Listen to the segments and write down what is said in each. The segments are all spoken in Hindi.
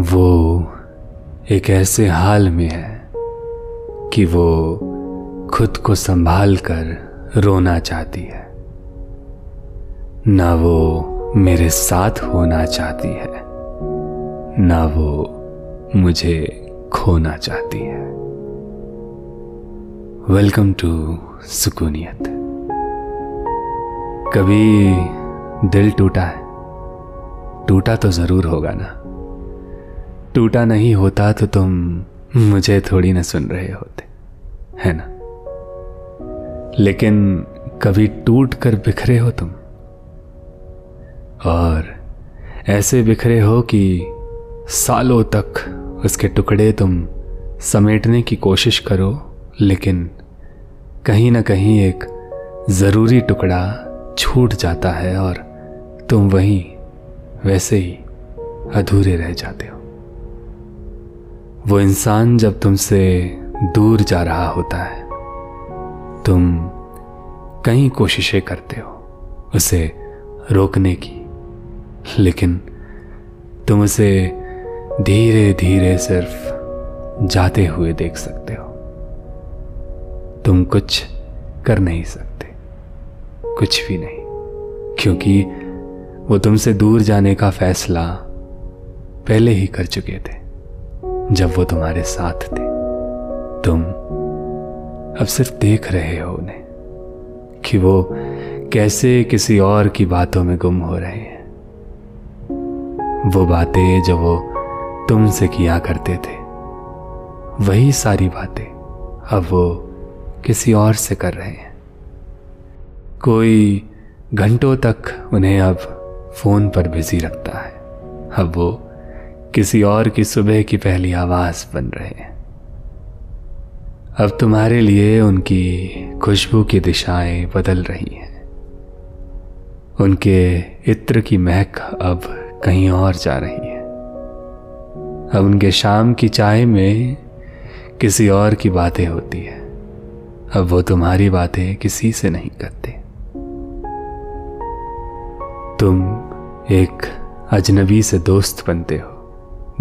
वो एक ऐसे हाल में है कि वो खुद को संभाल कर रोना चाहती है। ना वो मेरे साथ होना चाहती है, ना वो मुझे खोना चाहती है। वेलकम टू सुकूनियत। कभी दिल टूटा है, टूटा तो ज़रूर होगा ना। टूटा नहीं होता तो तुम मुझे थोड़ी ना सुन रहे होते, है ना? लेकिन कभी टूट कर बिखरे हो तुम, और ऐसे बिखरे हो कि सालों तक उसके टुकड़े तुम समेटने की कोशिश करो, लेकिन कहीं ना कहीं एक ज़रूरी टुकड़ा छूट जाता है और तुम वहीं वैसे ही अधूरे रह जाते हो। वो इंसान जब तुमसे दूर जा रहा होता है, तुम कई कोशिशें करते हो उसे रोकने की, लेकिन तुम उसे धीरे धीरे सिर्फ़ जाते हुए देख सकते हो। तुम कुछ कर नहीं सकते, कुछ भी नहीं, क्योंकि वो तुमसे दूर जाने का फैसला पहले ही कर चुके थे। जब वो तुम्हारे साथ थे। तुम अब सिर्फ़ देख रहे हो उन्हें कि वो कैसे किसी और की बातों में गुम हो रहे हैं। वो बातें जो वो तुमसे किया करते थे, वही सारी बातें अब वो किसी और से कर रहे हैं। कोई घंटों तक उन्हें अब फ़ोन पर बिज़ी रखता है। अब वो किसी और की सुबह की पहली आवाज़ बन रहे हैं। अब तुम्हारे लिए उनकी खुशबू की दिशाएँ बदल रही हैं। उनके इत्र की महक अब कहीं और जा रही है। अब उनके शाम की चाय में किसी और की बातें होती है। अब वो तुम्हारी बातें किसी से नहीं करते। तुम एक अजनबी से दोस्त बनते हो।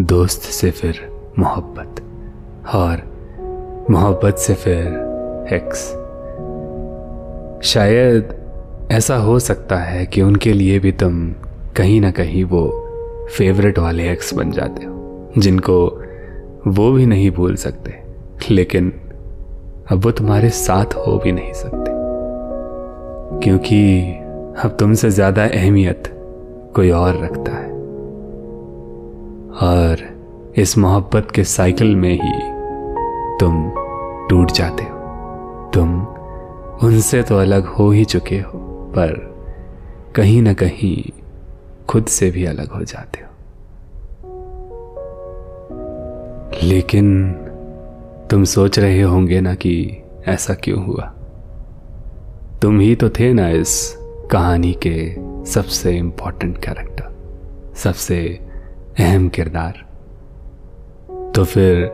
दोस्त से फिर मोहब्बत, और मोहब्बत से फिर एक्स शायद ऐसा हो सकता है कि उनके लिए भी तुम कहीं ना कहीं वो फेवरेट वाले एक्स बन जाते हो, जिनको वो भी नहीं भूल सकते, लेकिन अब वो तुम्हारे साथ हो भी नहीं सकते। क्योंकि अब तुमसे ज़्यादा अहमियत कोई और रखता है। और इस मोहब्बत के साइकिल में ही तुम टूट जाते हो। तुम उनसे तो अलग हो ही चुके हो, पर कहीं ना कहीं खुद से भी अलग हो जाते हो। लेकिन तुम सोच रहे होंगे ना कि ऐसा क्यों हुआ? तुम ही तो थे ना इस कहानी के सबसे इंपॉर्टेंट कैरेक्टर सबसे अहम किरदार। तो फिर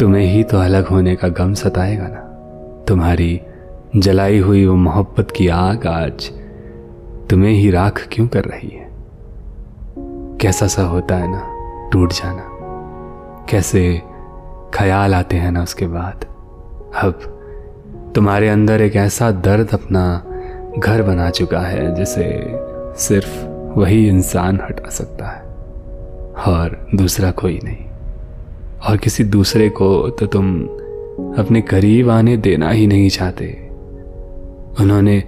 तुम्हें ही तो अलग होने का गम सताएगा ना? तुम्हारी जलाई हुई वो मोहब्बत की आग आज तुम्हें ही राख क्यों कर रही है? कैसा सा होता है ना, टूट जाना? कैसे ख्याल आते हैं ना उसके बाद? अब तुम्हारे अंदर एक ऐसा दर्द अपना घर बना चुका है जिसे सिर्फ़ वही इंसान हटा सकता है। और दूसरा कोई नहीं। और किसी दूसरे को तो तुम अपने करीब आने देना ही नहीं चाहते। उन्होंने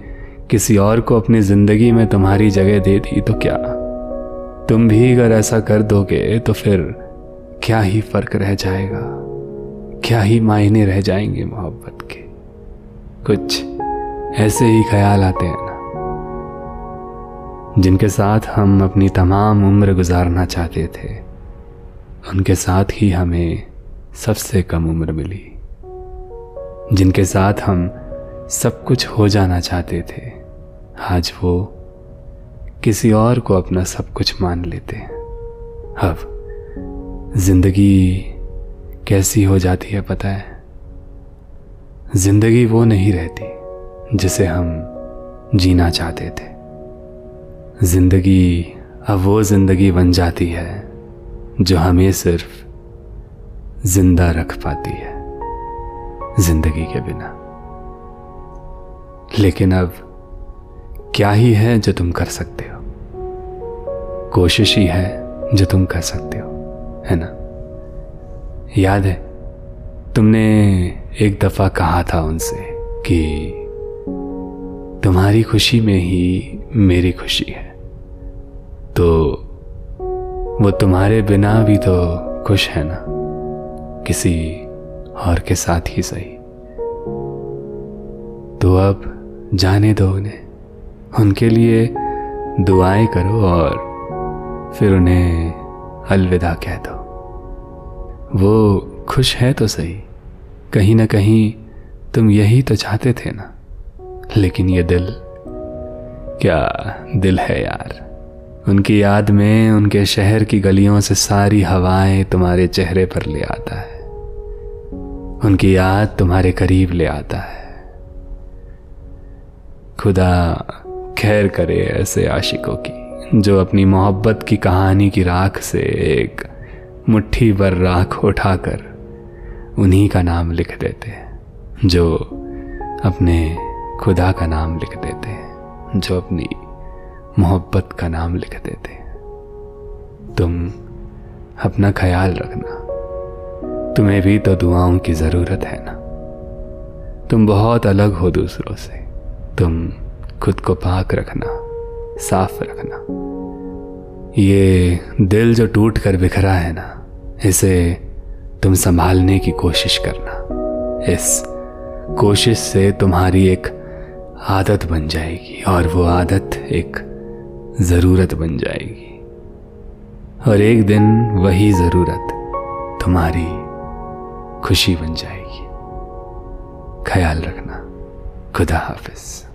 किसी और को अपनी ज़िंदगी में तुम्हारी जगह दे दी तो क्या? तुम भी अगर ऐसा कर दोगे तो फिर क्या ही फ़र्क रह जाएगा? क्या ही मायने रह जाएँगे मोहब्बत के? कुछ ऐसे ही ख्याल आते हैं। जिनके साथ हम अपनी तमाम उम्र गुजारना चाहते थे, उनके साथ ही हमें सबसे कम उम्र मिली। जिनके साथ हम सब कुछ हो जाना चाहते थे, आज वो किसी और को अपना सब कुछ मान लेते हैं। अब ज़िंदगी कैसी हो जाती है पता है? ज़िंदगी वो नहीं रहती जिसे हम जीना चाहते थे। ज़िंदगी अब वो ज़िंदगी बन जाती है, जो हमें सिर्फ़ ज़िंदा रख पाती है, ज़िंदगी के बिना। लेकिन अब क्या ही है जो तुम कर सकते हो? कोशिश ही है जो तुम कर सकते हो, है ना? याद है, तुमने एक दफ़ा कहा था उनसे कि तुम्हारी खुशी में ही मेरी खुशी है। तो वो तुम्हारे बिना भी तो खुश है ना? किसी और के साथ ही सही। तो अब जाने दो उन्हें। उनके लिए दुआएँ करो और फिर उन्हें अलविदा कह दो। वो खुश है तो सही। कहीं ना कहीं तुम यही तो चाहते थे ना? लेकिन ये दिल, क्या दिल है यार? उनकी याद में उनके शहर की गलियों से सारी हवाएँ तुम्हारे चेहरे पर ले आता है। उनकी याद तुम्हारे करीब ले आता है। खुदा खैर करे ऐसे आशिकों की, जो अपनी मोहब्बत की कहानी की राख से एक मुट्ठी भर राख उठाकर उन्हीं का नाम लिख देते हैं, जो अपने खुदा का नाम लिख देते हैं, जो अपनी मोहब्बत का नाम लिख देते। हैं तुम अपना ख्याल रखना। तुम्हें भी तो दुआओं की ज़रूरत है ना? तुम बहुत अलग हो दूसरों से। तुम खुद को पाक रखना, साफ़ रखना। ये दिल जो टूट कर बिखरा है ना, इसे तुम संभालने की कोशिश करना। इस कोशिश से तुम्हारी एक आदत बन जाएगी और वो आदत एक ज़रूरत बन जाएगी। और एक दिन वही ज़रूरत तुम्हारी खुशी बन जाएगी। ख्याल रखना। खुदा हाफिज़।